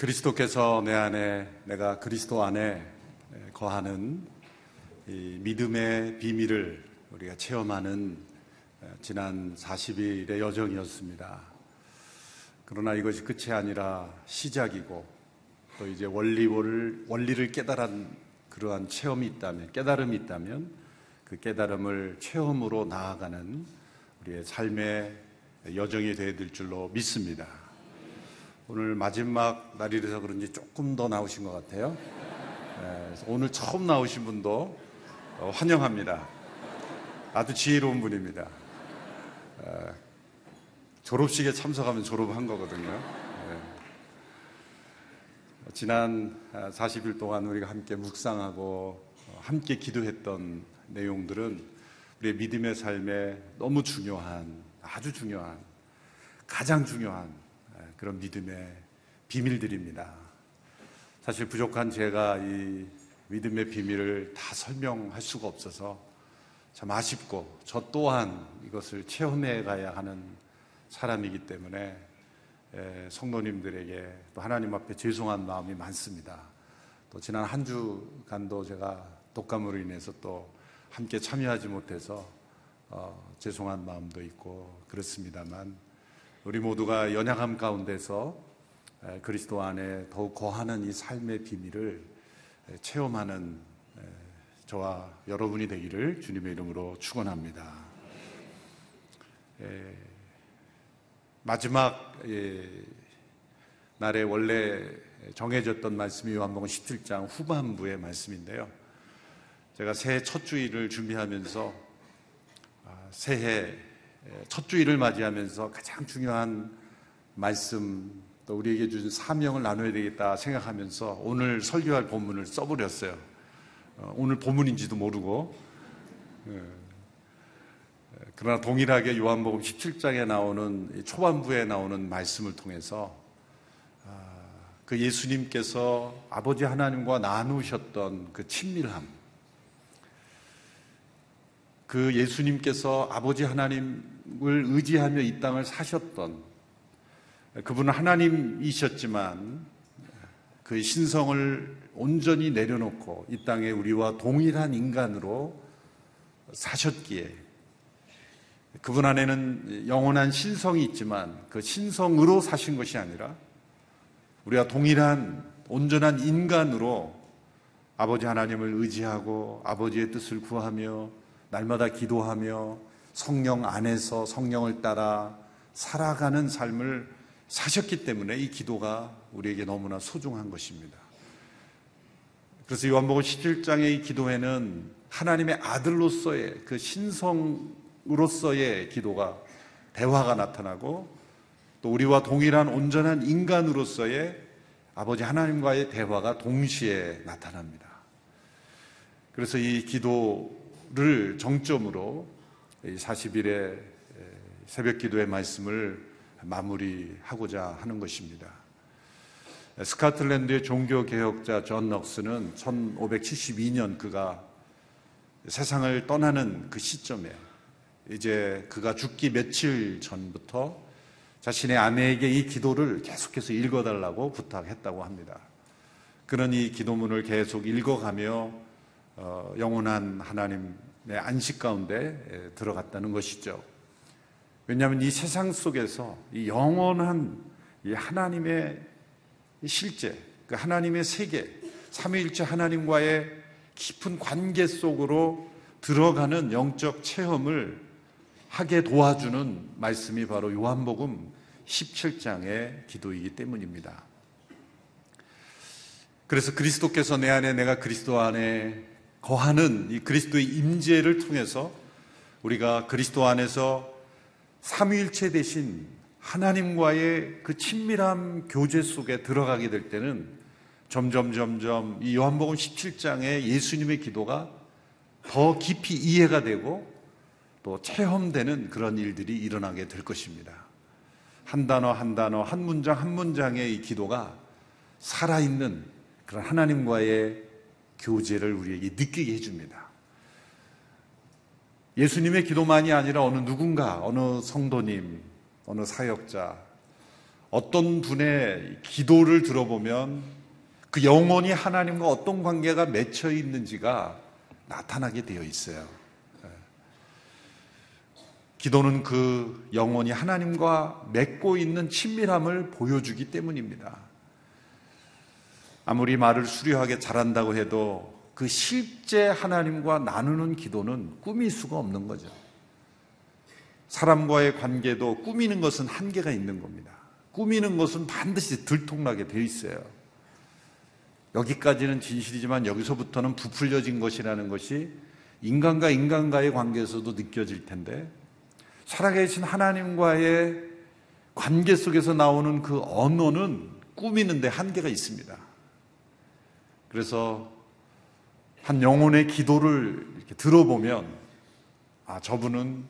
그리스도께서 내 안에 내가 그리스도 안에 거하는 믿음의 비밀을 우리가 체험하는 지난 40일의 여정이었습니다. 그러나 이것이 끝이 아니라 시작이고 또 이제 원리를 원리를 깨달은 그러한 체험이 있다면 깨달음이 있다면 그 깨달음을 체험으로 나아가는 우리의 삶의 여정이 되어야 될 줄로 믿습니다. 오늘 마지막 날이라서 그런지 조금 더 나오신 것 같아요. 네, 오늘 처음 나오신 분도 어, 환영합니다. 아주 지혜로운 분입니다. 어, 졸업식에 참석하면 졸업한 거거든요. 네. 지난 40일 동안 우리가 함께 묵상하고 어, 함께 기도했던 내용들은 우리의 믿음의 삶에 너무 중요한, 아주 중요한, 가장 중요한 그런 믿음의 비밀들입니다. 사실 부족한 제가 이 믿음의 비밀을 다 설명할 수가 없어서 참 아쉽고 저 또한 이것을 체험해 가야 하는 사람이기 때문에 성도님들에게 또 하나님 앞에 죄송한 마음이 많습니다. 또 지난 한 주간도 제가 독감으로 인해서 또 함께 참여하지 못해서 어, 죄송한 마음도 있고 그렇습니다만 우리 모두가 연약함 가운데서 그리스도 안에 더욱 거하는 이 삶의 비밀을 체험하는 저와 여러분이 되기를 주님의 이름으로 축원합니다. 마지막 날에 원래 정해졌던 말씀이 요한복음 17장 후반부의 말씀인데요. 제가 새해 첫 주일을 준비하면서 아, 새해 첫 주일을 맞이하면서 가장 중요한 말씀 또 우리에게 주신 사명을 나눠야 되겠다 생각하면서 오늘 설교할 본문을 써버렸어요. 어, 오늘 본문인지도 모르고 예. 그러나 동일하게 요한복음 17장에 나오는 초반부에 나오는 말씀을 통해서 아, 그 예수님께서 아버지 하나님과 나누셨던 그 친밀함, 그 예수님께서 아버지 하나님을 의지하며 이 땅을 사셨던 그분은 하나님이셨지만 그 신성을 온전히 내려놓고 이 땅에 우리와 동일한 인간으로 사셨기에 그분 안에는 영원한 신성이 있지만 그 신성으로 사신 것이 아니라 우리가 동일한 온전한 인간으로 아버지 하나님을 의지하고 아버지의 뜻을 구하며 날마다 기도하며 성령 안에서 성령을 따라 살아가는 삶을 사셨기 때문에 이 기도가 우리에게 너무나 소중한 것입니다. 그래서 요한복음 17장의 이 기도에는 하나님의 아들로서의 그 신성으로서의 기도가 대화가 나타나고 또 우리와 동일한 온전한 인간으로서의 아버지 하나님과의 대화가 동시에 나타납니다. 그래서 이 기도를 정점으로 40일의 새벽 기도의 말씀을 마무리하고자 하는 것입니다. 스코틀랜드의 종교 개혁자 존 낙스는 1572년 그가 세상을 떠나는 그 시점에 이제 그가 죽기 며칠 전부터 자신의 아내에게 이 기도를 계속해서 읽어달라고 부탁했다고 합니다. 그는 이 기도문을 계속 읽어가며 어, 영원한 하나님의 안식 가운데 들어갔다는 것이죠. 왜냐하면 이 세상 속에서 이 영원한 이 하나님의 실제, 그 하나님의 세계, 삼위일체 하나님과의 깊은 관계 속으로 들어가는 영적 체험을 하게 도와주는 말씀이 바로 요한복음 17장의 기도이기 때문입니다. 그래서 그리스도께서 내 안에 내가 그리스도 안에 거하는 이 그리스도의 임재를 통해서 우리가 그리스도 안에서 삼위일체 대신 하나님과의 그 친밀한 교제 속에 들어가게 될 때는 점점 점점 이 요한복음 17장의 예수님의 기도가 더 깊이 이해가 되고 또 체험되는 그런 일들이 일어나게 될 것입니다. 한 단어 한 단어 한 문장 한 문장의 이 기도가 살아있는 그런 하나님과의 교제를 우리에게 느끼게 해줍니다. 예수님의 기도만이 아니라 어느 누군가, 어느 성도님, 어느 사역자, 어떤 분의 기도를 들어보면 그 영혼이 하나님과 어떤 관계가 맺혀 있는지가 나타나게 되어 있어요. 기도는 그 영혼이 하나님과 맺고 있는 친밀함을 보여주기 때문입니다. 아무리 말을 수려하게 잘한다고 해도 그 실제 하나님과 나누는 기도는 꾸밀 수가 없는 거죠. 사람과의 관계도 꾸미는 것은 한계가 있는 겁니다. 꾸미는 것은 반드시 들통나게 되어 있어요. 여기까지는 진실이지만 여기서부터는 부풀려진 것이라는 것이 인간과 인간과의 관계에서도 느껴질 텐데 살아계신 하나님과의 관계 속에서 나오는 그 언어는 꾸미는데 한계가 있습니다. 그래서 한 영혼의 기도를 이렇게 들어보면 아, 저분은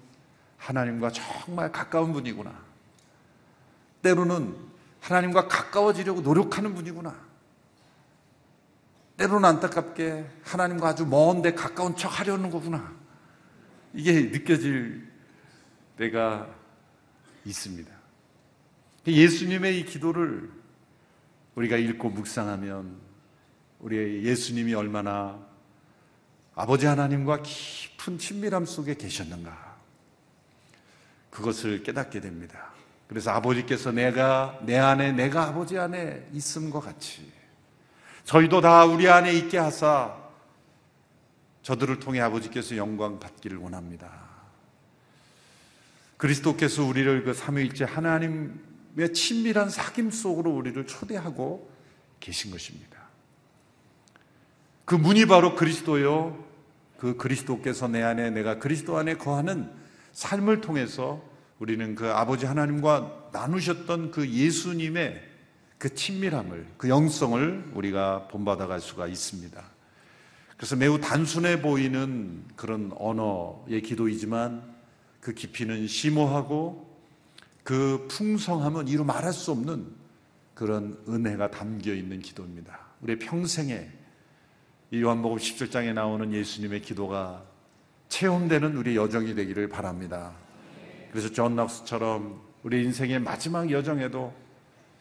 하나님과 정말 가까운 분이구나. 때로는 하나님과 가까워지려고 노력하는 분이구나. 때로는 안타깝게 하나님과 아주 먼데 가까운 척 하려는 거구나. 이게 느껴질 때가 있습니다. 예수님의 이 기도를 우리가 읽고 묵상하면 우리 예수님이 얼마나 아버지 하나님과 깊은 친밀함 속에 계셨는가. 그것을 깨닫게 됩니다. 그래서 아버지께서 내가 내 안에 내가 아버지 안에 있음과 같이 저희도 다 우리 안에 있게 하사 저들을 통해 아버지께서 영광 받기를 원합니다. 그리스도께서 우리를 그 삼위일체 하나님의 친밀한 사귐 속으로 우리를 초대하고 계신 것입니다. 그 문이 바로 그리스도요. 그 그리스도께서 내 안에 내가 그리스도 안에 거하는 삶을 통해서 우리는 그 아버지 하나님과 나누셨던 그 예수님의 그 친밀함을, 그 영성을 우리가 본받아갈 수가 있습니다. 그래서 매우 단순해 보이는 그런 언어의 기도이지만 그 깊이는 심오하고 그 풍성함은 이루 말할 수 없는 그런 은혜가 담겨 있는 기도입니다. 우리 평생에 이 요한복음 17장에 나오는 예수님의 기도가 체험되는 우리 여정이 되기를 바랍니다. 그래서 존 낙스처럼 우리 인생의 마지막 여정에도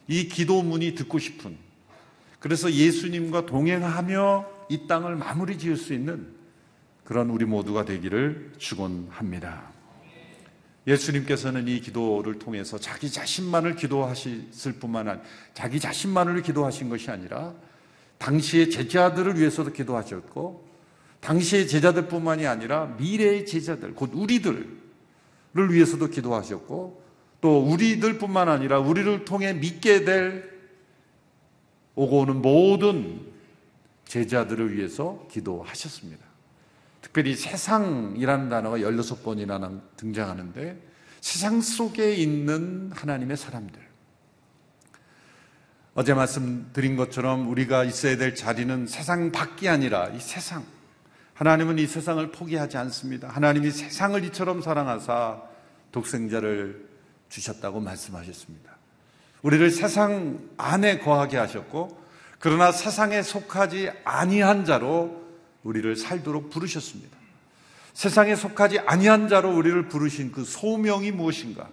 이 기도문이 듣고 싶은 그래서 예수님과 동행하며 이 땅을 마무리 지을 수 있는 그런 우리 모두가 되기를 축원합니다. 예수님께서는 이 기도를 통해서 자기 자신만을 기도하셨을 뿐만 아니라 자기 자신만을 기도하신 것이 아니라 당시의 제자들을 위해서도 기도하셨고 당시의 제자들뿐만이 아니라 미래의 제자들 곧 우리들을 위해서도 기도하셨고 또 우리들뿐만 아니라 우리를 통해 믿게 될 오고 오는 모든 제자들을 위해서 기도하셨습니다. 특별히 세상이라는 단어가 16번이나 등장하는데 세상 속에 있는 하나님의 사람들. 어제 말씀드린 것처럼 우리가 있어야 될 자리는 세상 밖이 아니라 이 세상. 하나님은 이 세상을 포기하지 않습니다. 하나님이 세상을 이처럼 사랑하사 독생자를 주셨다고 말씀하셨습니다. 우리를 세상 안에 거하게 하셨고 그러나 세상에 속하지 아니한 자로 우리를 살도록 부르셨습니다. 세상에 속하지 아니한 자로 우리를 부르신 그 소명이 무엇인가?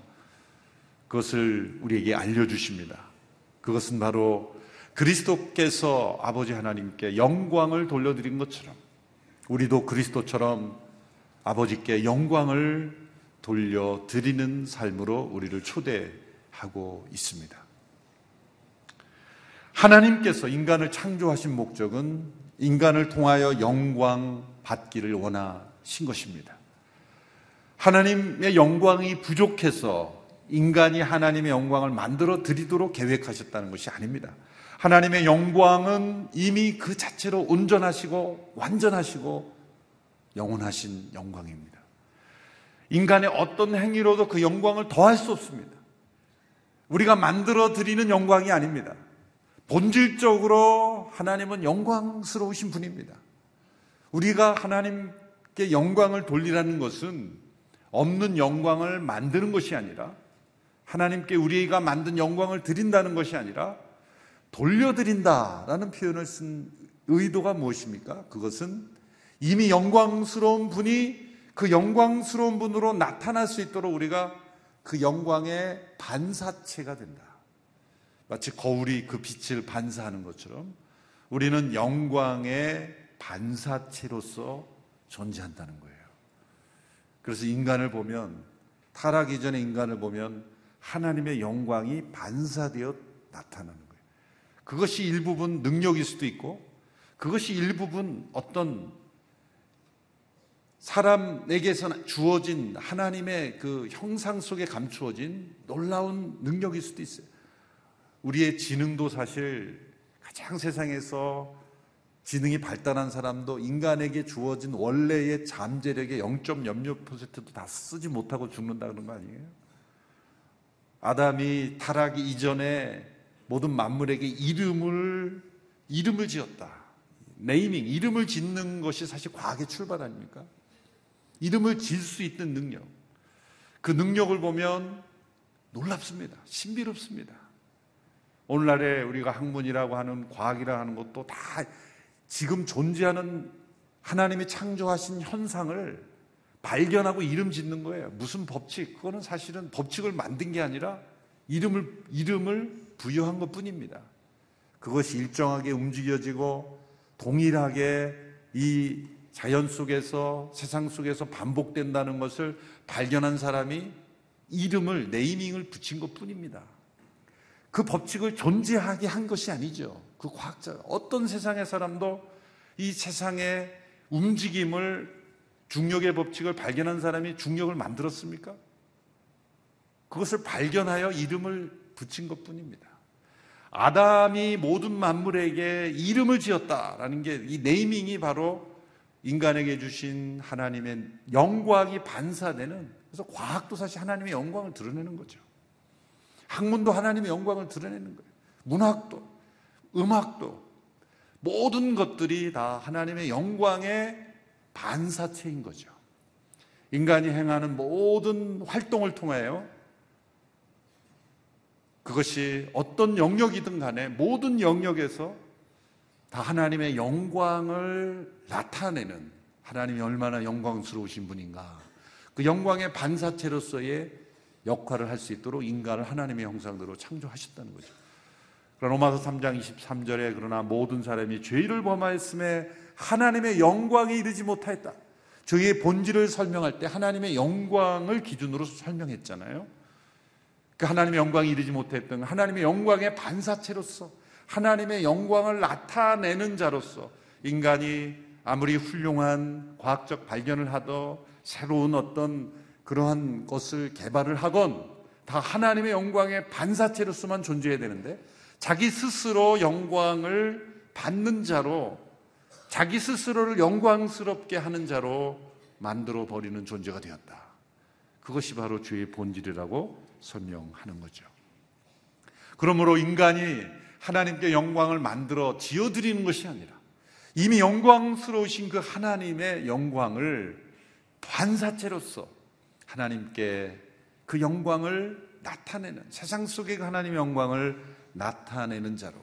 그것을 우리에게 알려 주십니다. 그것은 바로 그리스도께서 아버지 하나님께 영광을 돌려드린 것처럼 우리도 그리스도처럼 아버지께 영광을 돌려드리는 삶으로 우리를 초대하고 있습니다. 하나님께서 인간을 창조하신 목적은 인간을 통하여 영광 받기를 원하신 것입니다. 하나님의 영광이 부족해서 인간이 하나님의 영광을 만들어 드리도록 계획하셨다는 것이 아닙니다. 하나님의 영광은 이미 그 자체로 온전하시고 완전하시고 영원하신 영광입니다. 인간의 어떤 행위로도 그 영광을 더할 수 없습니다. 우리가 만들어 드리는 영광이 아닙니다. 본질적으로 하나님은 영광스러우신 분입니다. 우리가 하나님께 영광을 돌리라는 것은 없는 영광을 만드는 것이 아니라 하나님께 우리가 만든 영광을 드린다는 것이 아니라 돌려드린다라는 표현을 쓴 의도가 무엇입니까? 그것은 이미 영광스러운 분이 그 영광스러운 분으로 나타날 수 있도록 우리가 그 영광의 반사체가 된다. 마치 거울이 그 빛을 반사하는 것처럼 우리는 영광의 반사체로서 존재한다는 거예요. 그래서 인간을 보면 타락 이전의 인간을 보면 하나님의 영광이 반사되어 나타나는 거예요. 그것이 일부분 능력일 수도 있고 그것이 일부분 어떤 사람에게서 주어진 하나님의 그 형상 속에 감추어진 놀라운 능력일 수도 있어요. 우리의 지능도 사실 가장 세상에서 지능이 발달한 사람도 인간에게 주어진 원래의 잠재력의 0.06%도 다 쓰지 못하고 죽는다 그런 거 아니에요? 아담이 타락이 이전에 모든 만물에게 이름을 이름을 지었다. 네이밍, 이름을 짓는 것이 사실 과학의 출발 아닙니까? 이름을 지을 수 있는 능력. 그 능력을 보면 놀랍습니다. 신비롭습니다. 오늘날에 우리가 학문이라고 하는 과학이라고 하는 것도 다 지금 존재하는 하나님이 창조하신 현상을 발견하고 이름 짓는 거예요. 무슨 법칙? 그거는 사실은 법칙을 만든 게 아니라 이름을, 이름을 부여한 것 뿐입니다. 그것이 일정하게 움직여지고 동일하게 이 자연 속에서 세상 속에서 반복된다는 것을 발견한 사람이 이름을 네이밍을 붙인 것 뿐입니다. 그 법칙을 존재하게 한 것이 아니죠. 그 과학자 어떤 세상의 사람도 이 세상의 움직임을 중력의 법칙을 발견한 사람이 중력을 만들었습니까? 그것을 발견하여 이름을 붙인 것 뿐입니다. 아담이 모든 만물에게 이름을 지었다라는 게 이 네이밍이 바로 인간에게 주신 하나님의 영광이 반사되는 그래서 과학도 사실 하나님의 영광을 드러내는 거죠. 학문도 하나님의 영광을 드러내는 거예요. 문학도, 음악도, 모든 것들이 다 하나님의 영광의 반사체인 거죠. 인간이 행하는 모든 활동을 통하여 그것이 어떤 영역이든 간에 모든 영역에서 다 하나님의 영광을 나타내는 하나님이 얼마나 영광스러우신 분인가. 그 영광의 반사체로서의 역할을 할 수 있도록 인간을 하나님의 형상대로 창조하셨다는 거죠. 로마서 3장 23절에 그러나 모든 사람이 죄를 범하였음에 하나님의 영광에 이르지 못하였다. 저희의 본질을 설명할 때 하나님의 영광을 기준으로 설명했잖아요. 그 하나님의 영광에 이르지 못했던 하나님의 영광의 반사체로서 하나님의 영광을 나타내는 자로서 인간이 아무리 훌륭한 과학적 발견을 하더 새로운 어떤 그러한 것을 개발을 하건 다 하나님의 영광의 반사체로서만 존재해야 되는데 자기 스스로 영광을 받는 자로 자기 스스로를 영광스럽게 하는 자로 만들어 버리는 존재가 되었다. 그것이 바로 죄의 본질이라고 설명하는 거죠. 그러므로 인간이 하나님께 영광을 만들어 지어드리는 것이 아니라 이미 영광스러우신 그 하나님의 영광을 반사체로서 하나님께 그 영광을 나타내는 세상 속의 그 하나님의 영광을 나타내는 자로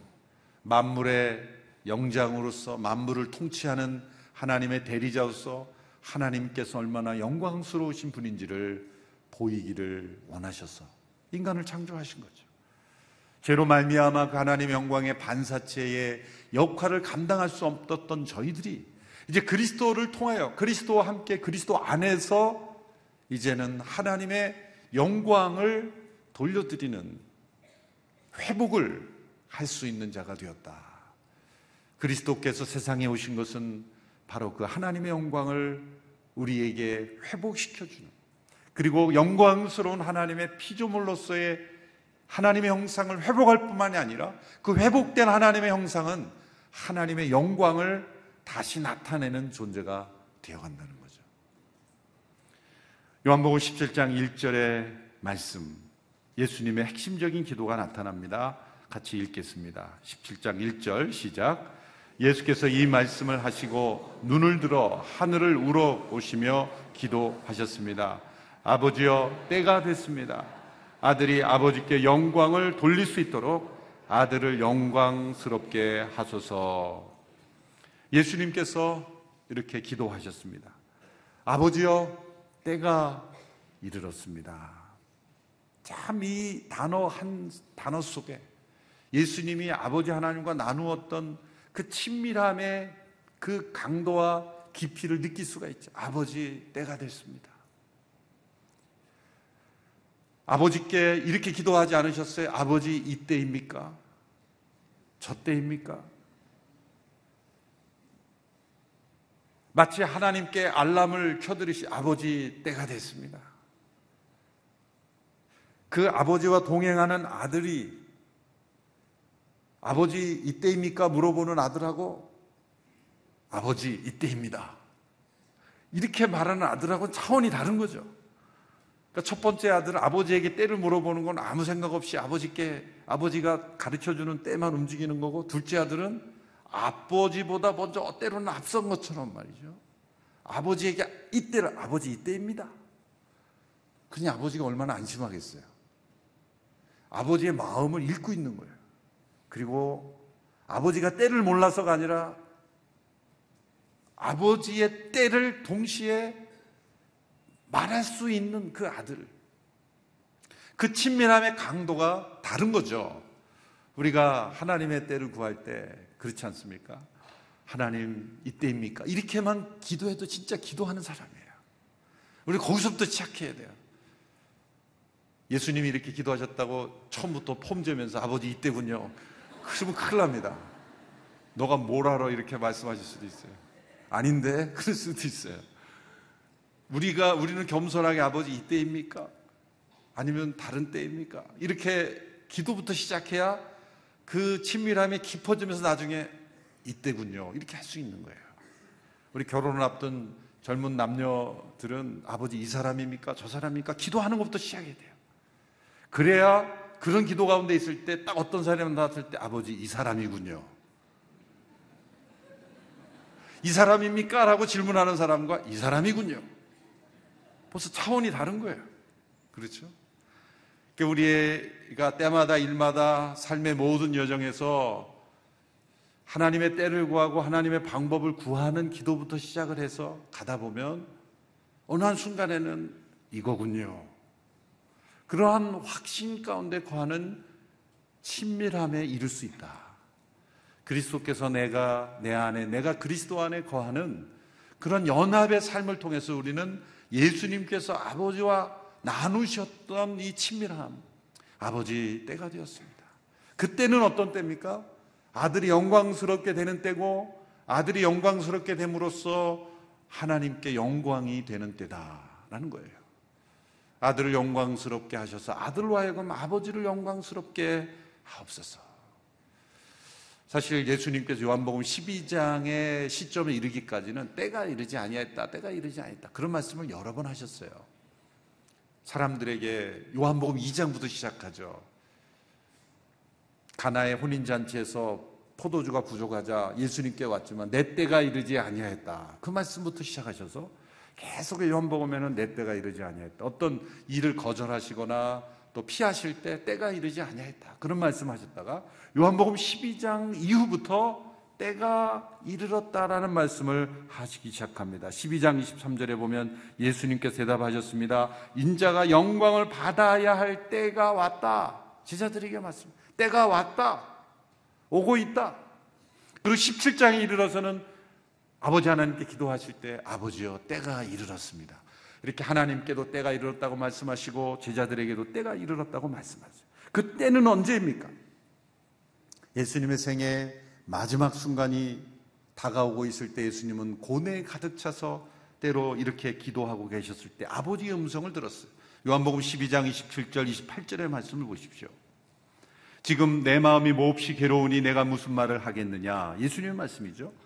만물의 영장으로서 만물을 통치하는 하나님의 대리자로서 하나님께서 얼마나 영광스러우신 분인지를 보이기를 원하셔서 인간을 창조하신 거죠. 죄로 말미암아 그 하나님 영광의 반사체의 역할을 감당할 수 없었던 저희들이 이제 그리스도를 통하여 그리스도와 함께 그리스도 안에서 이제는 하나님의 영광을 돌려드리는 회복을 할 수 있는 자가 되었다. 그리스도께서 세상에 오신 것은 바로 그 하나님의 영광을 우리에게 회복시켜주는 그리고 영광스러운 하나님의 피조물로서의 하나님의 형상을 회복할 뿐만이 아니라 그 회복된 하나님의 형상은 하나님의 영광을 다시 나타내는 존재가 되어간다는 거죠. 요한복음 17장 1절의 말씀, 예수님의 핵심적인 기도가 나타납니다. 같이 읽겠습니다. 17장 1절 시작. 예수께서 이 말씀을 하시고 눈을 들어 하늘을 우러 보시며 기도하셨습니다. 아버지여 때가 됐습니다. 아들이 아버지께 영광을 돌릴 수 있도록 아들을 영광스럽게 하소서. 예수님께서 이렇게 기도하셨습니다. 아버지여 때가 이르렀습니다. 참 이 단어 한 단어 속에 예수님이 아버지 하나님과 나누었던 그 친밀함의 그 강도와 깊이를 느낄 수가 있죠. 아버지, 때가 됐습니다. 아버지께 이렇게 기도하지 않으셨어요? 아버지, 이때입니까? 저 때입니까? 마치 하나님께 알람을 켜드리시 아버지 때가 됐습니다. 그 아버지와 동행하는 아들이 아버지 이때입니까? 물어보는 아들하고 아버지 이때입니다. 이렇게 말하는 아들하고 차원이 다른 거죠. 그러니까 첫 번째 아들은 아버지에게 때를 물어보는 건 아무 생각 없이 아버지께 아버지가 가르쳐 주는 때만 움직이는 거고 둘째 아들은 아버지보다 먼저 때로는 앞선 것처럼 말이죠. 아버지에게 이때를 아버지 이때입니다. 그니 아버지가 얼마나 안심하겠어요. 아버지의 마음을 읽고 있는 거예요. 그리고 아버지가 때를 몰라서가 아니라 아버지의 때를 동시에 말할 수 있는 그 아들. 그 친밀함의 강도가 다른 거죠. 우리가 하나님의 때를 구할 때 그렇지 않습니까? 하나님 이때입니까? 이렇게만 기도해도 진짜 기도하는 사람이에요. 우리 거기서부터 시작해야 돼요. 예수님이 이렇게 기도하셨다고 처음부터 폼재면서 아버지 이때군요. 그러면 큰일 납니다. 너가 뭘 알아? 이렇게 말씀하실 수도 있어요. 아닌데? 그럴 수도 있어요. 우리가, 우리는 겸손하게 아버지 이때입니까? 아니면 다른 때입니까? 이렇게 기도부터 시작해야 그 친밀함이 깊어지면서 나중에 이때군요. 이렇게 할 수 있는 거예요. 우리 결혼을 앞둔 젊은 남녀들은 아버지 이 사람입니까? 저 사람입니까? 기도하는 것부터 시작해야 돼요. 그래야 그런 기도 가운데 있을 때 딱 어떤 사람이 나왔을 때 아버지 이 사람이군요. 이 사람입니까? 라고 질문하는 사람과 이 사람이군요. 벌써 차원이 다른 거예요. 그렇죠? 그러니까 우리가 때마다 일마다 삶의 모든 여정에서 하나님의 때를 구하고 하나님의 방법을 구하는 기도부터 시작을 해서 가다 보면 어느 한 순간에는 이거군요. 그러한 확신 가운데 거하는 친밀함에 이를 수 있다. 그리스도께서 내가 내 안에 내가 그리스도 안에 거하는 그런 연합의 삶을 통해서 우리는 예수님께서 아버지와 나누셨던 이 친밀함 아버지 때가 되었습니다. 그때는 어떤 때입니까? 아들이 영광스럽게 되는 때고 아들이 영광스럽게 됨으로써 하나님께 영광이 되는 때다라는 거예요. 아들을 영광스럽게 하셔서 아들로 하여금 아버지를 영광스럽게 하옵소서. 사실 예수님께서 요한복음 12장의 시점에 이르기까지는 때가 이르지 아니했다, 때가 이르지 아니했다. 그런 말씀을 여러 번 하셨어요. 사람들에게 요한복음 2장부터 시작하죠. 가나의 혼인잔치에서 포도주가 부족하자 예수님께 왔지만 내 때가 이르지 아니하였다. 그 말씀부터 시작하셔서 계속 요한복음에는 내 때가 이르지 아니했다. 어떤 일을 거절하시거나 또 피하실 때 때가 이르지 아니했다. 그런 말씀하셨다가 요한복음 12장 이후부터 때가 이르렀다라는 말씀을 하시기 시작합니다. 12장 23절에 보면 예수님께서 대답하셨습니다. 인자가 영광을 받아야 할 때가 왔다. 제자들에게 말씀. 때가 왔다. 오고 있다. 그리고 17장에 이르러서는 아버지 하나님께 기도하실 때 아버지여 때가 이르렀습니다. 이렇게 하나님께도 때가 이르렀다고 말씀하시고 제자들에게도 때가 이르렀다고 말씀하세요. 그 때는 언제입니까? 예수님의 생애 마지막 순간이 다가오고 있을 때 예수님은 고뇌에 가득 차서 때로 이렇게 기도하고 계셨을 때 아버지의 음성을 들었어요. 요한복음 12장 27절 28절의 말씀을 보십시오. 지금 내 마음이 몹시 괴로우니 내가 무슨 말을 하겠느냐. 예수님의 말씀이죠.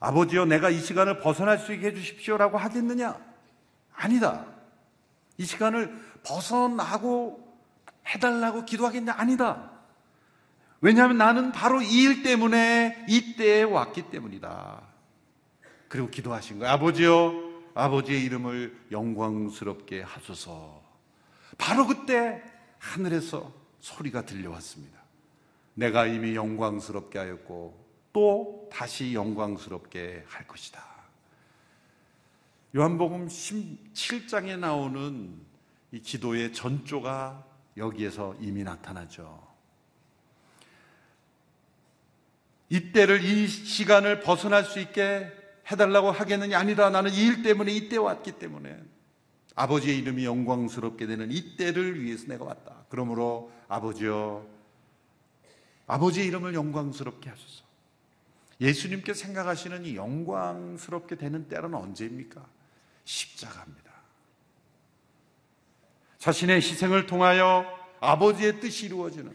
아버지여 내가 이 시간을 벗어날 수 있게 해주십시오라고 하겠느냐? 아니다. 이 시간을 벗어나고 해달라고 기도하겠냐? 아니다. 왜냐하면 나는 바로 이 일 때문에 이때에 왔기 때문이다. 그리고 기도하신 거예요. 아버지여, 아버지의 이름을 영광스럽게 하소서. 바로 그때 하늘에서 소리가 들려왔습니다. 내가 이미 영광스럽게 하였고 또 다시 영광스럽게 할 것이다. 요한복음 17장에 나오는 이 기도의 전조가 여기에서 이미 나타나죠. 이때를 이 시간을 벗어날 수 있게 해달라고 하겠느냐 아니다 나는 이 일 때문에 이때 왔기 때문에 아버지의 이름이 영광스럽게 되는 이때를 위해서 내가 왔다 그러므로 아버지여 아버지의 이름을 영광스럽게 하소서 예수님께 생각하시는 이 영광스럽게 되는 때는 언제입니까? 십자가입니다 자신의 희생을 통하여 아버지의 뜻이 이루어지는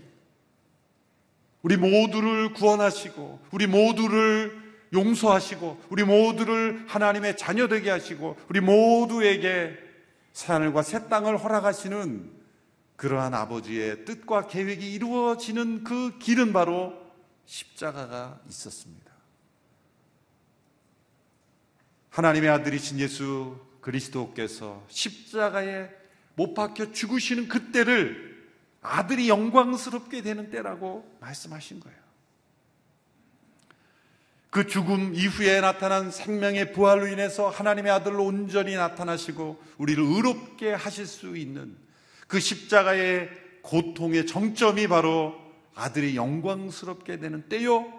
우리 모두를 구원하시고 우리 모두를 용서하시고 우리 모두를 하나님의 자녀 되게 하시고 우리 모두에게 새하늘과 새 땅을 허락하시는 그러한 아버지의 뜻과 계획이 이루어지는 그 길은 바로 십자가가 있었습니다. 하나님의 아들이신 예수 그리스도께서 십자가에 못 박혀 죽으시는 그때를 아들이 영광스럽게 되는 때라고 말씀하신 거예요. 그 죽음 이후에 나타난 생명의 부활로 인해서 하나님의 아들로 온전히 나타나시고 우리를 의롭게 하실 수 있는 그 십자가의 고통의 정점이 바로 아들이 영광스럽게 되는 때요.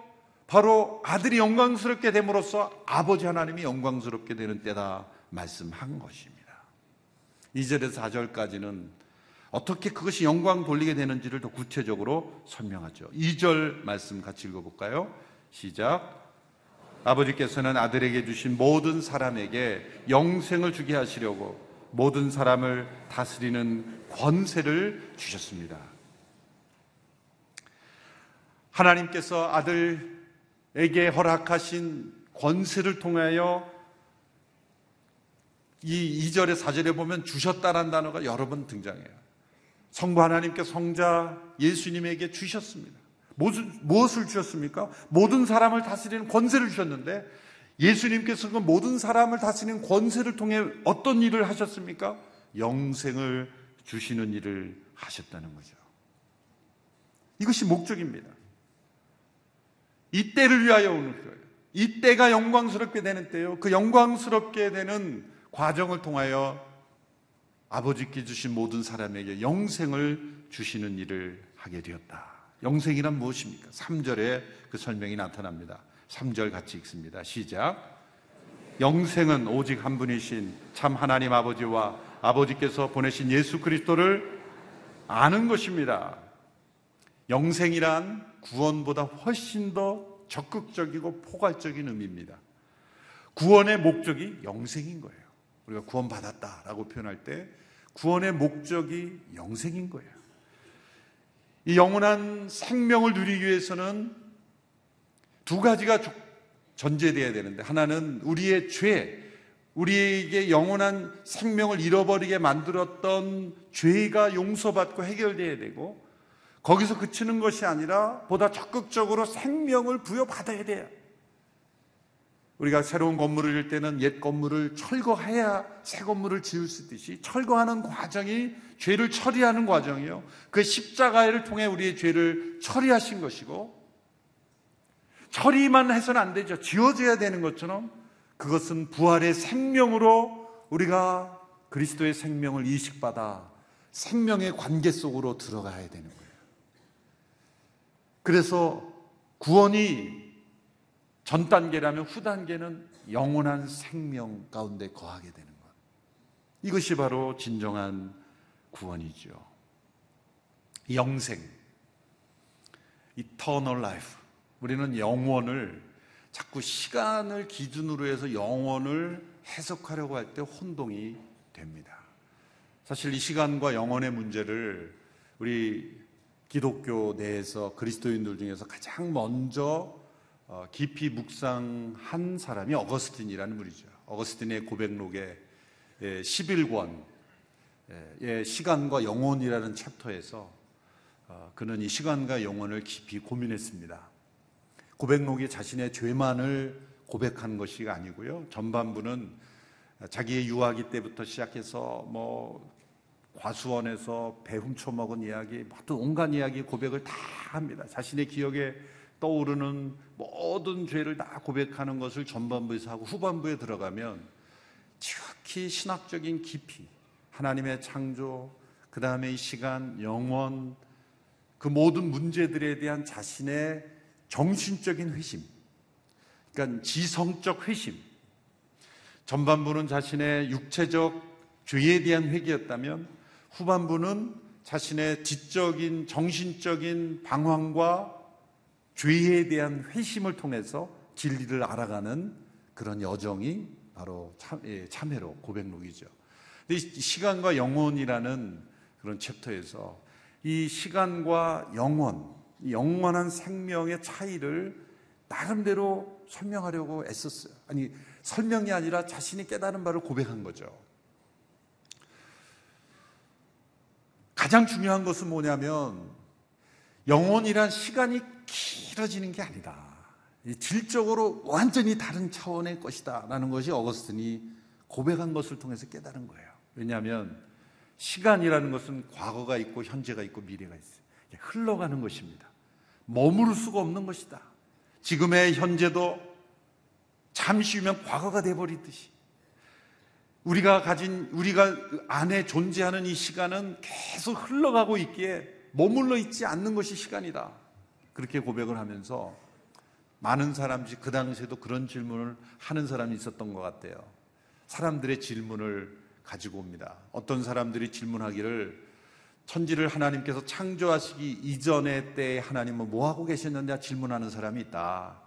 바로 아들이 영광스럽게 됨으로써 아버지 하나님이 영광스럽게 되는 때다 말씀한 것입니다. 2절에서 4절까지는 어떻게 그것이 영광 돌리게 되는지를 더 구체적으로 설명하죠. 2절 말씀 같이 읽어볼까요? 시작. 아버지께서는 아들에게 주신 모든 사람에게 영생을 주게 하시려고 모든 사람을 다스리는 권세를 주셨습니다. 하나님께서 아들 에게 허락하신 권세를 통하여 이 2절에 4절에 보면 주셨다는 단어가 여러 번 등장해요. 성부 하나님께 성자 예수님에게 주셨습니다. 무엇을 주셨습니까? 모든 사람을 다스리는 권세를 주셨는데 예수님께서 그 모든 사람을 다스리는 권세를 통해 어떤 일을 하셨습니까? 영생을 주시는 일을 하셨다는 거죠. 이것이 목적입니다. 이 때를 위하여 오는 거예요. 이 때가 영광스럽게 되는 때요. 그 영광스럽게 되는 과정을 통하여 아버지께 주신 모든 사람에게 영생을 주시는 일을 하게 되었다. 영생이란 무엇입니까? 3절에 그 설명이 나타납니다. 3절 같이 읽습니다. 시작. 영생은 오직 한 분이신 참 하나님 아버지와 아버지께서 보내신 예수 그리스도를 아는 것입니다. 영생이란 구원보다 훨씬 더 적극적이고 포괄적인 의미입니다. 구원의 목적이 영생인 거예요. 우리가 구원받았다라고 표현할 때 구원의 목적이 영생인 거예요. 이 영원한 생명을 누리기 위해서는 두 가지가 전제되어야 되는데 하나는 우리의 죄, 우리에게 영원한 생명을 잃어버리게 만들었던 죄가 용서받고 해결돼야 되고 거기서 그치는 것이 아니라 보다 적극적으로 생명을 부여받아야 돼요. 우리가 새로운 건물을 질 때는 옛 건물을 철거해야 새 건물을 지을 수 있듯이 철거하는 과정이 죄를 처리하는 과정이요. 그 십자가를 통해 우리의 죄를 처리하신 것이고 처리만 해서는 안 되죠. 지워져야 되는 것처럼 그것은 부활의 생명으로 우리가 그리스도의 생명을 이식받아 생명의 관계 속으로 들어가야 되는 거예요. 그래서 구원이 전 단계라면 후 단계는 영원한 생명 가운데 거하게 되는 것. 이것이 바로 진정한 구원이죠. 영생, eternal life. 우리는 영원을 자꾸 시간을 기준으로 해서 영원을 해석하려고 할 때 혼동이 됩니다. 사실 이 시간과 영원의 문제를 우리 기독교 내에서 그리스도인들 중에서 가장 먼저 어, 깊이 묵상한 사람이 어거스틴이라는 분이죠. 어거스틴의 고백록의 11권의 시간과 영혼이라는 챕터에서 어, 그는 이 시간과 영혼을 깊이 고민했습니다. 고백록이 자신의 죄만을 고백한 것이 아니고요. 전반부는 자기의 유아기 때부터 시작해서 뭐 과수원에서 배 훔쳐먹은 이야기, 모든 온갖 이야기 고백을 다 합니다. 자신의 기억에 떠오르는 모든 죄를 다 고백하는 것을 전반부에서 하고 후반부에 들어가면 지극히 신학적인 깊이, 하나님의 창조, 그 다음에 이 시간, 영원, 그 모든 문제들에 대한 자신의 정신적인 회심, 그러니까 지성적 회심. 전반부는 자신의 육체적 죄에 대한 회개였다면 후반부는 자신의 지적인 정신적인 방황과 죄에 대한 회심을 통해서 진리를 알아가는 그런 여정이 바로 참, 예, 참회로 고백록이죠. 근데 시간과 영혼이라는 그런 챕터에서 이 시간과 영혼, 영원한 생명의 차이를 나름대로 설명하려고 애썼어요. 아니, 설명이 아니라 자신이 깨달은 바를 고백한 거죠. 가장 중요한 것은 뭐냐면 영혼이란 시간이 길어지는 게 아니다. 질적으로 완전히 다른 차원의 것이다. 라는 것이 어거스틴이 고백한 것을 통해서 깨달은 거예요. 왜냐하면 시간이라는 것은 과거가 있고 현재가 있고 미래가 있어요. 흘러가는 것입니다. 머무를 수가 없는 것이다. 지금의 현재도 잠시 후면 과거가 돼버리듯이 우리가 가진 우리가 안에 존재하는 이 시간은 계속 흘러가고 있기에 머물러 있지 않는 것이 시간이다. 그렇게 고백을 하면서 많은 사람들이 그 당시에도 그런 질문을 하는 사람이 있었던 것 같아요. 사람들의 질문을 가지고 옵니다. 어떤 사람들이 질문하기를 천지를 하나님께서 창조하시기 이전의 때에 하나님은 뭐 하고 계셨느냐 질문하는 사람이 있다.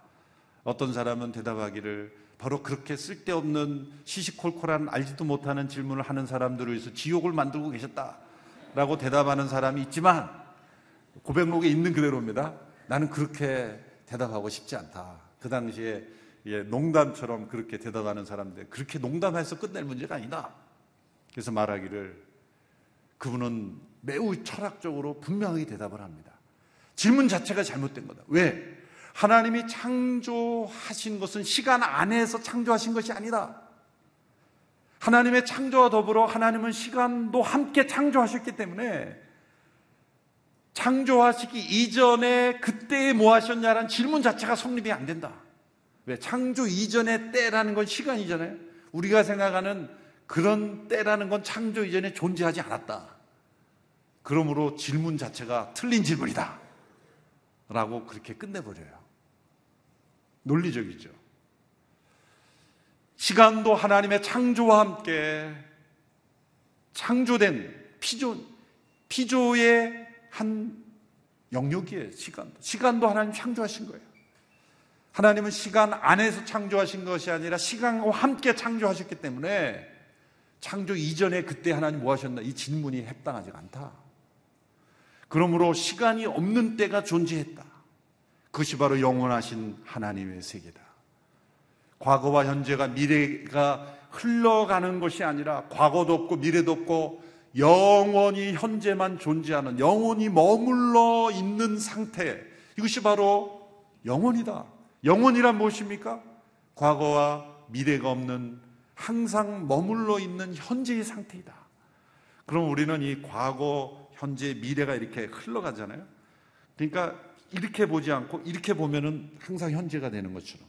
어떤 사람은 대답하기를 바로 그렇게 쓸데없는 시시콜콜한 알지도 못하는 질문을 하는 사람들을 위해서 지옥을 만들고 계셨다라고 대답하는 사람이 있지만 고백록에 있는 그대로입니다. 나는 그렇게 대답하고 싶지 않다. 그 당시에 농담처럼 그렇게 대답하는 사람들 그렇게 농담해서 끝낼 문제가 아니다. 그래서 말하기를 그분은 매우 철학적으로 분명하게 대답을 합니다. 질문 자체가 잘못된 거다. 왜? 하나님이 창조하신 것은 시간 안에서 창조하신 것이 아니다. 하나님의 창조와 더불어 하나님은 시간도 함께 창조하셨기 때문에 창조하시기 이전에 그때에 뭐 하셨냐라는 질문 자체가 성립이 안 된다. 왜? 창조 이전의 때라는 건 시간이잖아요. 우리가 생각하는 그런 때라는 건 창조 이전에 존재하지 않았다. 그러므로 질문 자체가 틀린 질문이다. 라고 그렇게 끝내버려요. 논리적이죠. 시간도 하나님의 창조와 함께 창조된 피조, 피조의 한 영역이에요, 시간도. 시간도 하나님 창조하신 거예요. 하나님은 시간 안에서 창조하신 것이 아니라 시간과 함께 창조하셨기 때문에 창조 이전에 그때 하나님 뭐 하셨나? 이 질문이 합당하지 않다. 그러므로 시간이 없는 때가 존재했다. 그것이 바로 영원하신 하나님의 세계다. 과거와 현재가 미래가 흘러가는 것이 아니라 과거도 없고 미래도 없고 영원히 현재만 존재하는 영원히 머물러 있는 상태. 이것이 바로 영원이다. 영원이란 무엇입니까? 과거와 미래가 없는 항상 머물러 있는 현재의 상태이다. 그럼 우리는 이 과거, 현재, 미래가 이렇게 흘러가잖아요. 그러니까 이렇게 보지 않고 이렇게 보면은 항상 현재가 되는 것처럼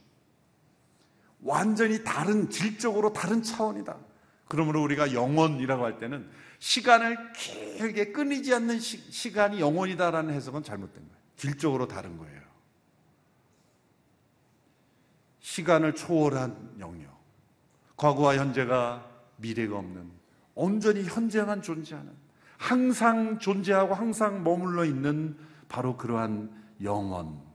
완전히 다른 질적으로 다른 차원이다. 그러므로 우리가 영원이라고 할 때는 시간을 길게 끊이지 않는 시, 간이 영원이다라는 해석은 잘못된 거예요. 질적으로 다른 거예요. 시간을 초월한 영역. 과거와 현재가 미래가 없는 온전히 현재만 존재하는 항상 존재하고 항상 머물러 있는 바로 그러한 영원.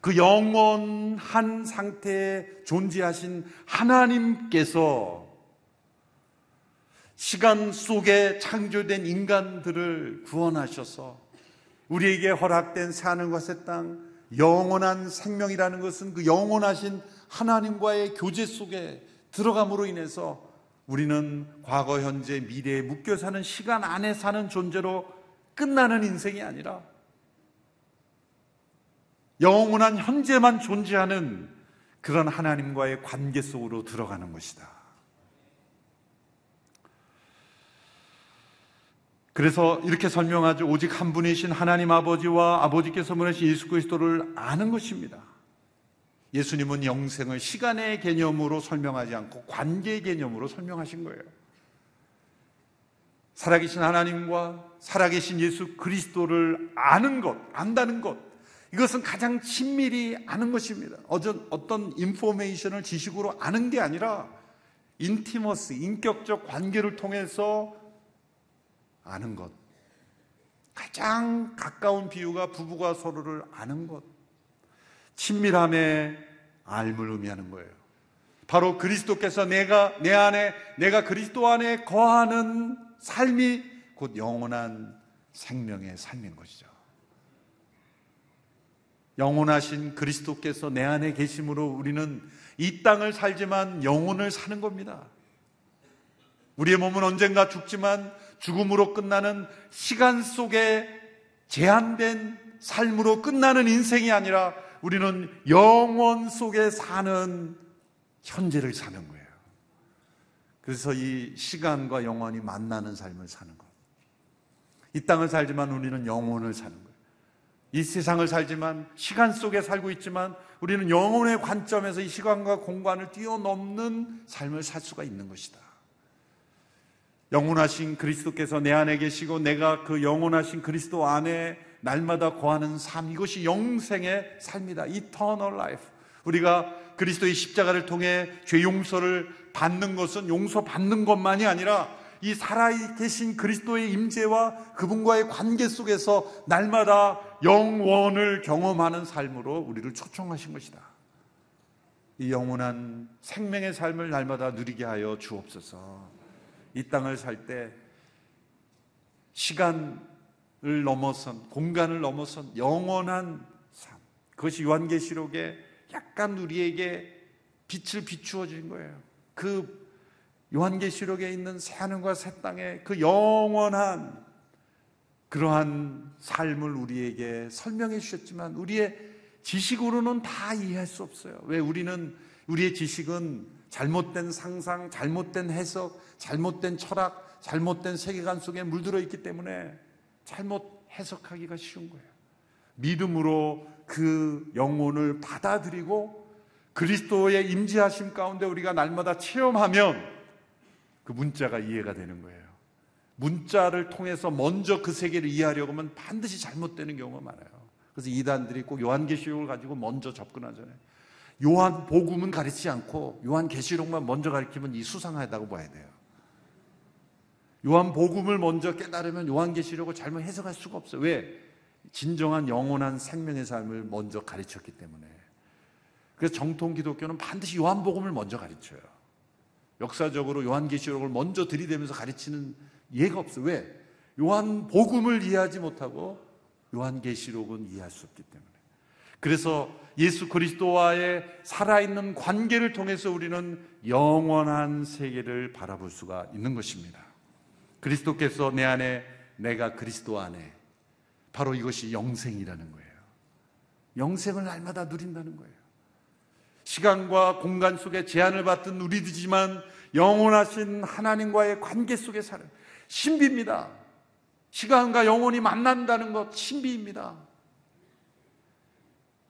그 영원한 상태에 존재하신 하나님께서 시간 속에 창조된 인간들을 구원하셔서 우리에게 허락된 사는 것의 땅, 영원한 생명이라는 것은 그 영원하신 하나님과의 교제 속에 들어감으로 인해서 우리는 과거, 현재, 미래에 묶여 사는 시간 안에 사는 존재로 끝나는 인생이 아니라 영원한 현재만 존재하는 그런 하나님과의 관계 속으로 들어가는 것이다. 그래서 이렇게 설명하죠. 오직 한 분이신 하나님 아버지와 아버지께서 보내신 예수 그리스도를 아는 것입니다. 예수님은 영생을 시간의 개념으로 설명하지 않고 관계의 개념으로 설명하신 거예요. 살아계신 하나님과 살아계신 예수 그리스도를 아는 것, 안다는 것, 이것은 가장 친밀히 아는 것입니다. 어떤, 인포메이션을 지식으로 아는 게 아니라 인티머스, 인격적 관계를 통해서 아는 것. 가장 가까운 비유가 부부가 서로를 아는 것. 친밀함의 알을 의미하는 거예요. 바로 그리스도께서 내가 내 안에 내가 그리스도 안에 거하는 삶이 곧 영원한 생명의 삶인 것이죠. 영원하신 그리스도께서 내 안에 계심으로 우리는 이 땅을 살지만 영혼을 사는 겁니다. 우리의 몸은 언젠가 죽지만 죽음으로 끝나는 시간 속에 제한된 삶으로 끝나는 인생이 아니라 우리는 영원 속에 사는 현재를 사는 거예요. 그래서 이 시간과 영원이 만나는 삶을 사는 것. 이 땅을 살지만 우리는 영혼을 사는 거예요. 이 세상을 살지만 시간 속에 살고 있지만 우리는 영혼의 관점에서 이 시간과 공간을 뛰어넘는 삶을 살 수가 있는 것이다. 영원하신 그리스도께서 내 안에 계시고 내가 그 영원하신 그리스도 안에 날마다 거하는 삶 이것이 영생의 삶이다. Eternal life. 우리가 그리스도의 십자가를 통해 죄 용서를 받는 것은 용서 받는 것만이 아니라 이 살아 계신 그리스도의 임재와 그분과의 관계 속에서 날마다 영원을 경험하는 삶으로 우리를 초청하신 것이다. 이 영원한 생명의 삶을 날마다 누리게 하여 주옵소서. 이 땅을 살 때 시간을 넘어선 공간을 넘어선 영원한 삶. 그것이 요한계시록에 약간 우리에게 빛을 비추어 준 거예요. 그 요한계시록에 있는 새 하늘과 새 땅의 그 영원한 그러한 삶을 우리에게 설명해 주셨지만 우리의 지식으로는 다 이해할 수 없어요. 왜 우리는 우리의 지식은 잘못된 상상, 잘못된 해석, 잘못된 철학, 잘못된 세계관 속에 물들어 있기 때문에 잘못 해석하기가 쉬운 거예요. 믿음으로 그 영혼을 받아들이고 그리스도의 임재하심 가운데 우리가 날마다 체험하면 그 문자가 이해가 되는 거예요. 문자를 통해서 먼저 그 세계를 이해하려고 하면 반드시 잘못되는 경우가 많아요. 그래서 이단들이 꼭 요한계시록을 가지고 먼저 접근하잖아요. 요한 복음은 가르치지 않고 요한 계시록만 먼저 가르치면 이 수상하다고 봐야 돼요. 요한 복음을 먼저 깨달으면 요한 계시록을 잘못 해석할 수가 없어요. 왜? 진정한 영원한 생명의 삶을 먼저 가르쳤기 때문에. 그래서 정통 기독교는 반드시 요한 복음을 먼저 가르쳐요. 역사적으로 요한계시록을 먼저 들이대면서 가르치는 예가 없어요. 왜? 요한 복음을 이해하지 못하고 요한계시록은 이해할 수 없기 때문에. 그래서 예수 그리스도와의 살아있는 관계를 통해서 우리는 영원한 세계를 바라볼 수가 있는 것입니다. 그리스도께서 내 안에, 내가 그리스도 안에. 바로 이것이 영생이라는 거예요. 영생을 날마다 누린다는 거예요. 시간과 공간 속에 제한을 받던 우리들이지만 영원하신 하나님과의 관계 속에 사는 신비입니다. 시간과 영원히 만난다는 것 신비입니다.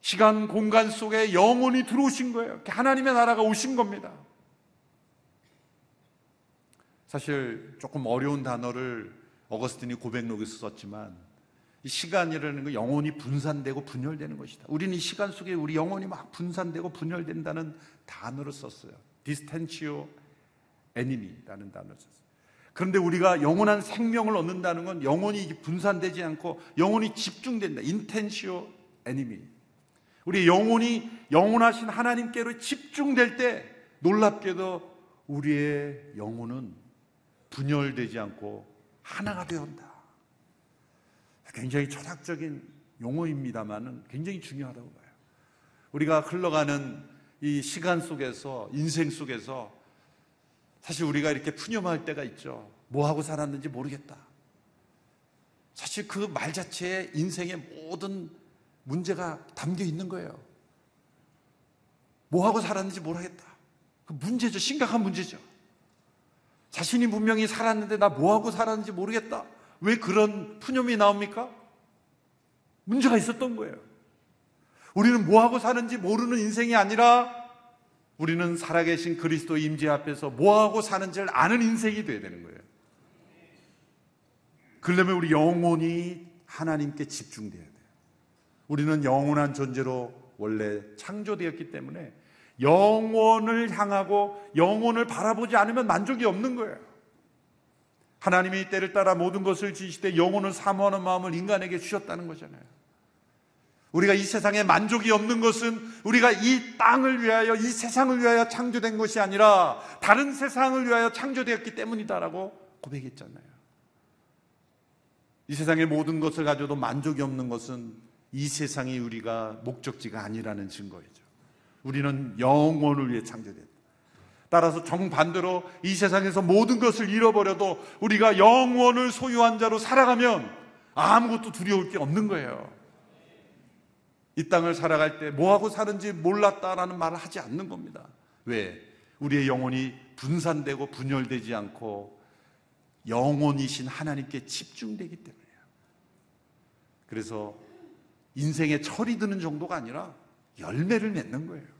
시간, 공간 속에 영원히 들어오신 거예요. 하나님의 나라가 오신 겁니다. 사실 조금 어려운 단어를 어거스틴이 고백록에서 썼지만 이 시간이라는 건 영혼이 분산되고 분열되는 것이다. 우리는 이 시간 속에 우리 영혼이 막 분산되고 분열된다는 단어를 썼어요. distantio enemy라는 단어를 썼어요. 그런데 우리가 영원한 생명을 얻는다는 건 영혼이 분산되지 않고 영혼이 집중된다. intentio enemy. 우리 영혼이 영원하신 하나님께로 집중될 때 놀랍게도 우리의 영혼은 분열되지 않고 하나가 되었다. 굉장히 철학적인 용어입니다만은 굉장히 중요하다고 봐요. 우리가 흘러가는 이 시간 속에서 인생 속에서 사실 우리가 이렇게 푸념할 때가 있죠. 뭐 하고 살았는지 모르겠다. 사실 그 말 자체에 인생의 모든 문제가 담겨 있는 거예요. 뭐 하고 살았는지 모르겠다. 그 문제죠. 심각한 문제죠. 자신이 분명히 살았는데 나 뭐 하고 살았는지 모르겠다. 왜 그런 푸념이 나옵니까? 문제가 있었던 거예요. 우리는 뭐하고 사는지 모르는 인생이 아니라 우리는 살아계신 그리스도 임재 앞에서 뭐하고 사는지를 아는 인생이 돼야 되는 거예요. 그러려면 우리 영혼이 하나님께 집중돼야 돼요. 우리는 영원한 존재로 원래 창조되었기 때문에 영원을 향하고 영원을 바라보지 않으면 만족이 없는 거예요. 하나님이 때를 따라 모든 것을 지시되 영혼을 사모하는 마음을 인간에게 주셨다는 거잖아요. 우리가 이 세상에 만족이 없는 것은 우리가 이 땅을 위하여 이 세상을 위하여 창조된 것이 아니라 다른 세상을 위하여 창조되었기 때문이다라고 고백했잖아요. 이 세상의 모든 것을 가져도 만족이 없는 것은 이 세상이 우리가 목적지가 아니라는 증거이죠. 우리는 영혼을 위해 창조됐다. 따라서 정반대로 이 세상에서 모든 것을 잃어버려도 우리가 영원을 소유한 자로 살아가면 아무것도 두려울 게 없는 거예요. 이 땅을 살아갈 때 뭐하고 사는지 몰랐다라는 말을 하지 않는 겁니다. 왜? 우리의 영혼이 분산되고 분열되지 않고 영혼이신 하나님께 집중되기 때문이에요. 그래서 인생에 철이 드는 정도가 아니라 열매를 맺는 거예요.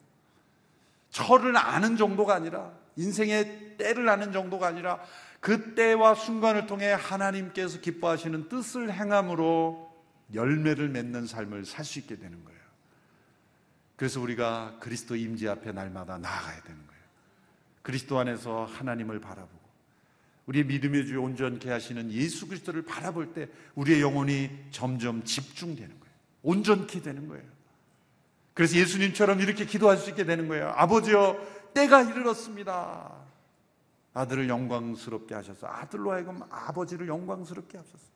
철을 아는 정도가 아니라 인생의 때를 아는 정도가 아니라 그 때와 순간을 통해 하나님께서 기뻐하시는 뜻을 행함으로 열매를 맺는 삶을 살 수 있게 되는 거예요. 그래서 우리가 그리스도 임재 앞에 날마다 나아가야 되는 거예요. 그리스도 안에서 하나님을 바라보고 우리의 믿음의 주 온전케 하시는 예수 그리스도를 바라볼 때 우리의 영혼이 점점 집중되는 거예요. 온전케 되는 거예요. 그래서 예수님처럼 이렇게 기도할 수 있게 되는 거예요. 아버지여, 때가 이르렀습니다. 아들을 영광스럽게 하셔서 아들로 하여금 아버지를 영광스럽게 하셔서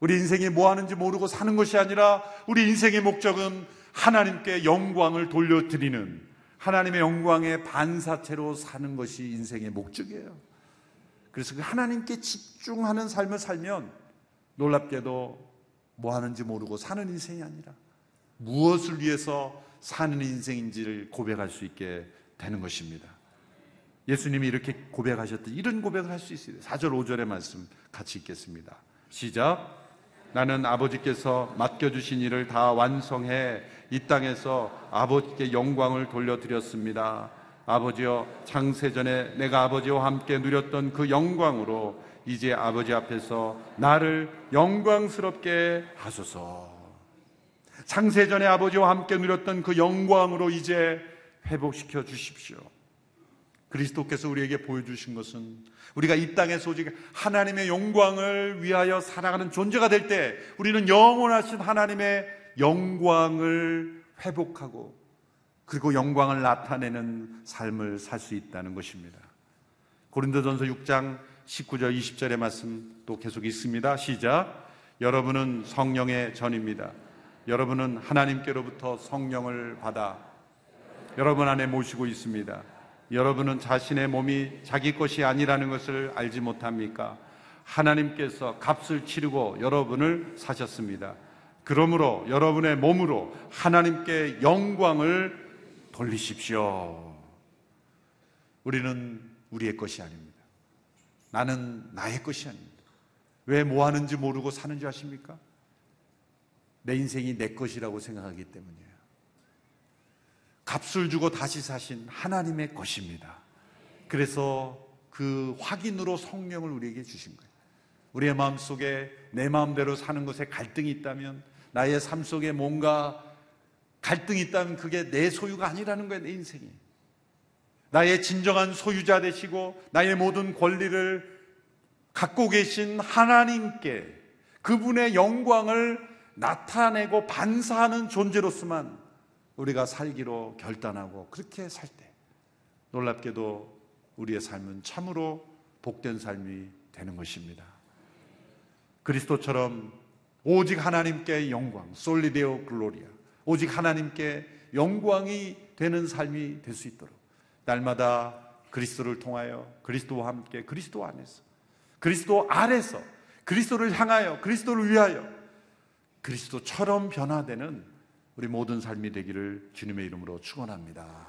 우리 인생이 뭐 하는지 모르고 사는 것이 아니라 우리 인생의 목적은 하나님께 영광을 돌려드리는 하나님의 영광의 반사체로 사는 것이 인생의 목적이에요. 그래서 그 하나님께 집중하는 삶을 살면 놀랍게도 뭐 하는지 모르고 사는 인생이 아니라 무엇을 위해서 사는 인생인지를 고백할 수 있게 되는 것입니다. 예수님이 이렇게 고백하셨듯 이런 고백을 할 수 있어요. 4절, 5절의 말씀 같이 읽겠습니다. 시작. 나는 아버지께서 맡겨주신 일을 다 완성해 이 땅에서 아버지께 영광을 돌려드렸습니다. 아버지여, 창세전에 내가 아버지와 함께 누렸던 그 영광으로 이제 아버지 앞에서 나를 영광스럽게 하소서. 창세전에 아버지와 함께 누렸던 그 영광으로 이제 회복시켜 주십시오. 그리스도께서 우리에게 보여주신 것은 우리가 이 땅에서 오직 하나님의 영광을 위하여 살아가는 존재가 될 때 우리는 영원하신 하나님의 영광을 회복하고 그리고 영광을 나타내는 삶을 살 수 있다는 것입니다. 고린도전서 6장 19절 20절의 말씀 또 계속 있습니다. 시작. 여러분은 성령의 전입니다. 여러분은 하나님께로부터 성령을 받아 여러분 안에 모시고 있습니다. 여러분은 자신의 몸이 자기 것이 아니라는 것을 알지 못합니까? 하나님께서 값을 치르고 여러분을 사셨습니다. 그러므로 여러분의 몸으로 하나님께 영광을 돌리십시오. 우리는 우리의 것이 아닙니다. 나는 나의 것이 아닙니다. 왜 뭐 하는지 모르고 사는지 아십니까? 내 인생이 내 것이라고 생각하기 때문이에요. 값을 주고 다시 사신 하나님의 것입니다. 그래서 그 확인으로 성령을 우리에게 주신 거예요. 우리의 마음 속에 내 마음대로 사는 것에 갈등이 있다면 나의 삶 속에 뭔가 갈등이 있다면 그게 내 소유가 아니라는 거예요, 내 인생이. 나의 진정한 소유자 되시고 나의 모든 권리를 갖고 계신 하나님께 그분의 영광을 나타내고 반사하는 존재로서만 우리가 살기로 결단하고 그렇게 살 때 놀랍게도 우리의 삶은 참으로 복된 삶이 되는 것입니다. 그리스도처럼 오직 하나님께 영광, 솔리데오 글로리아, 오직 하나님께 영광이 되는 삶이 될 수 있도록 날마다 그리스도를 통하여 그리스도와 함께 그리스도 안에서 그리스도 아래서 그리스도를 향하여 그리스도를 위하여 그리스도처럼 변화되는 우리 모든 삶이 되기를 주님의 이름으로 축원합니다.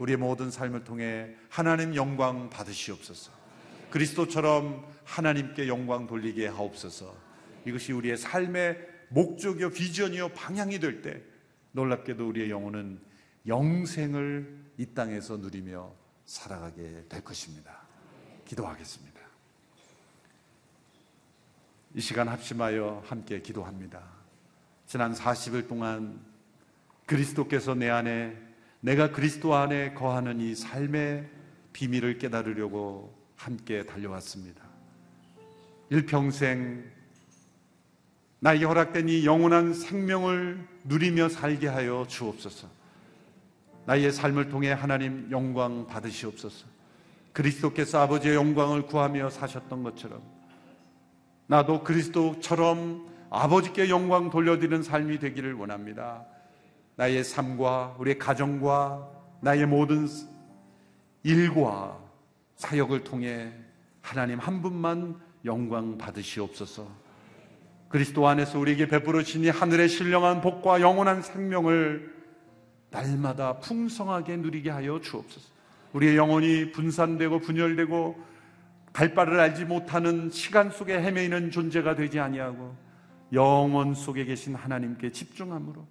우리의 모든 삶을 통해 하나님 영광 받으시옵소서. 그리스도처럼 하나님께 영광 돌리게 하옵소서. 이것이 우리의 삶의 목적이요 비전이요 방향이 될 때 놀랍게도 우리의 영혼은 영생을 이 땅에서 누리며 살아가게 될 것입니다. 기도하겠습니다. 이 시간 합심하여 함께 기도합니다. 지난 40일 동안 그리스도께서 내 안에 내가 그리스도 안에 거하는 이 삶의 비밀을 깨달으려고 함께 달려왔습니다. 일평생 나에게 허락된 이 영원한 생명을 누리며 살게 하여 주옵소서. 나의 삶을 통해 하나님 영광 받으시옵소서. 그리스도께서 아버지의 영광을 구하며 사셨던 것처럼 나도 그리스도처럼 아버지께 영광 돌려드리는 삶이 되기를 원합니다. 나의 삶과 우리의 가정과 나의 모든 일과 사역을 통해 하나님 한 분만 영광 받으시옵소서. 그리스도 안에서 우리에게 베풀어 주니 하늘의 신령한 복과 영원한 생명을 날마다 풍성하게 누리게 하여 주옵소서. 우리의 영혼이 분산되고 분열되고 발바를 알지 못하는 시간 속에 헤매이는 존재가 되지 아니하고 영원 속에 계신 하나님께 집중함으로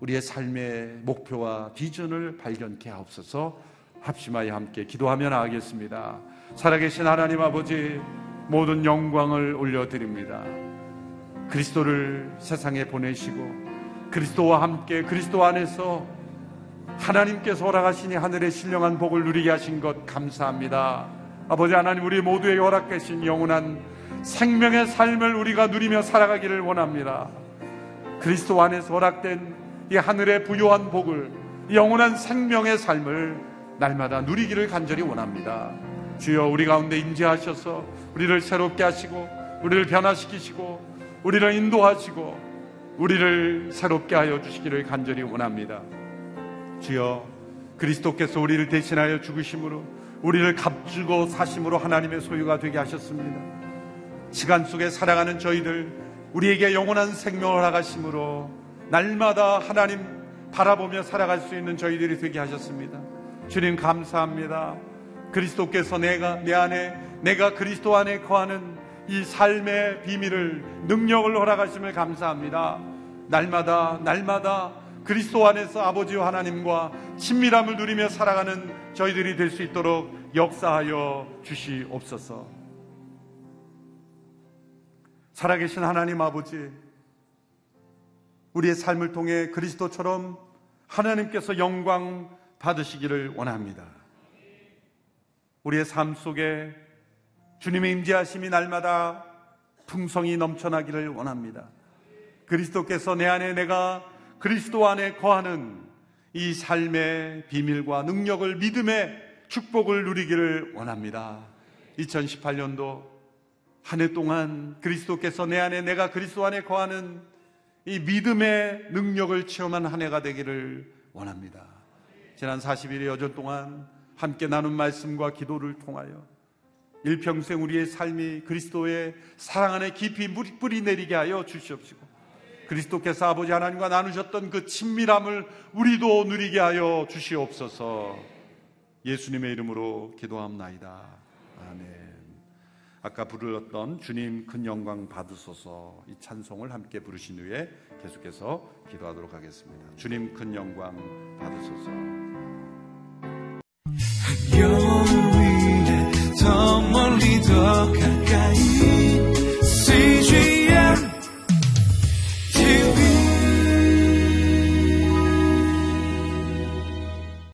우리의 삶의 목표와 비전을 발견케 하옵소서 합심하여 함께 기도하며 나가겠습니다. 살아계신 하나님 아버지 모든 영광을 올려드립니다. 그리스도를 세상에 보내시고 그리스도와 함께 그리스도 안에서 하나님께서 허락하시니 하늘의 신령한 복을 누리게 하신 것 감사합니다. 아버지 하나님 우리 모두에게 허락하신 영원한 생명의 삶을 우리가 누리며 살아가기를 원합니다. 그리스도 안에서 허락된 이 하늘의 부요한 복을 영원한 생명의 삶을 날마다 누리기를 간절히 원합니다. 주여 우리 가운데 임재하셔서 우리를 새롭게 하시고 우리를 변화시키시고 우리를 인도하시고 우리를 새롭게 하여 주시기를 간절히 원합니다. 주여 그리스도께서 우리를 대신하여 죽으심으로 우리를 값주고 사심으로 하나님의 소유가 되게 하셨습니다. 시간 속에 살아가는 저희들 우리에게 영원한 생명을 허락하심으로 날마다 하나님 바라보며 살아갈 수 있는 저희들이 되게 하셨습니다. 주님 감사합니다. 그리스도께서 내가 내 안에 내가 그리스도 안에 거하는 이 삶의 비밀을 능력을 허락하심을 감사합니다. 날마다 날마다 그리스도 안에서 아버지와 하나님과 친밀함을 누리며 살아가는 저희들이 될 수 있도록 역사하여 주시옵소서. 살아계신 하나님 아버지, 우리의 삶을 통해 그리스도처럼 하나님께서 영광 받으시기를 원합니다. 우리의 삶 속에 주님의 임재하심이 날마다 풍성이 넘쳐나기를 원합니다. 그리스도께서 내 안에 내가 그리스도 안에 거하는 이 삶의 비밀과 능력을 믿음의 축복을 누리기를 원합니다. 2018년도 한 해 동안 그리스도께서 내 안에 내가 그리스도 안에 거하는 이 믿음의 능력을 체험한 한 해가 되기를 원합니다. 지난 40일의 여전 동안 함께 나눈 말씀과 기도를 통하여 일평생 우리의 삶이 그리스도의 사랑 안에 깊이 뿌리 내리게 하여 주시옵시고 그리스도께서 아버지 하나님과 나누셨던 그 친밀함을 우리도 누리게 하여 주시옵소서 예수님의 이름으로 기도합나이다. 아멘. 아까 부르었던 주님 큰 영광 받으소서 이 찬송을 함께 부르신 후에 계속해서 기도하도록 하겠습니다. 주님 큰 영광 받으소서. 더 멀리 더 가까이 CJ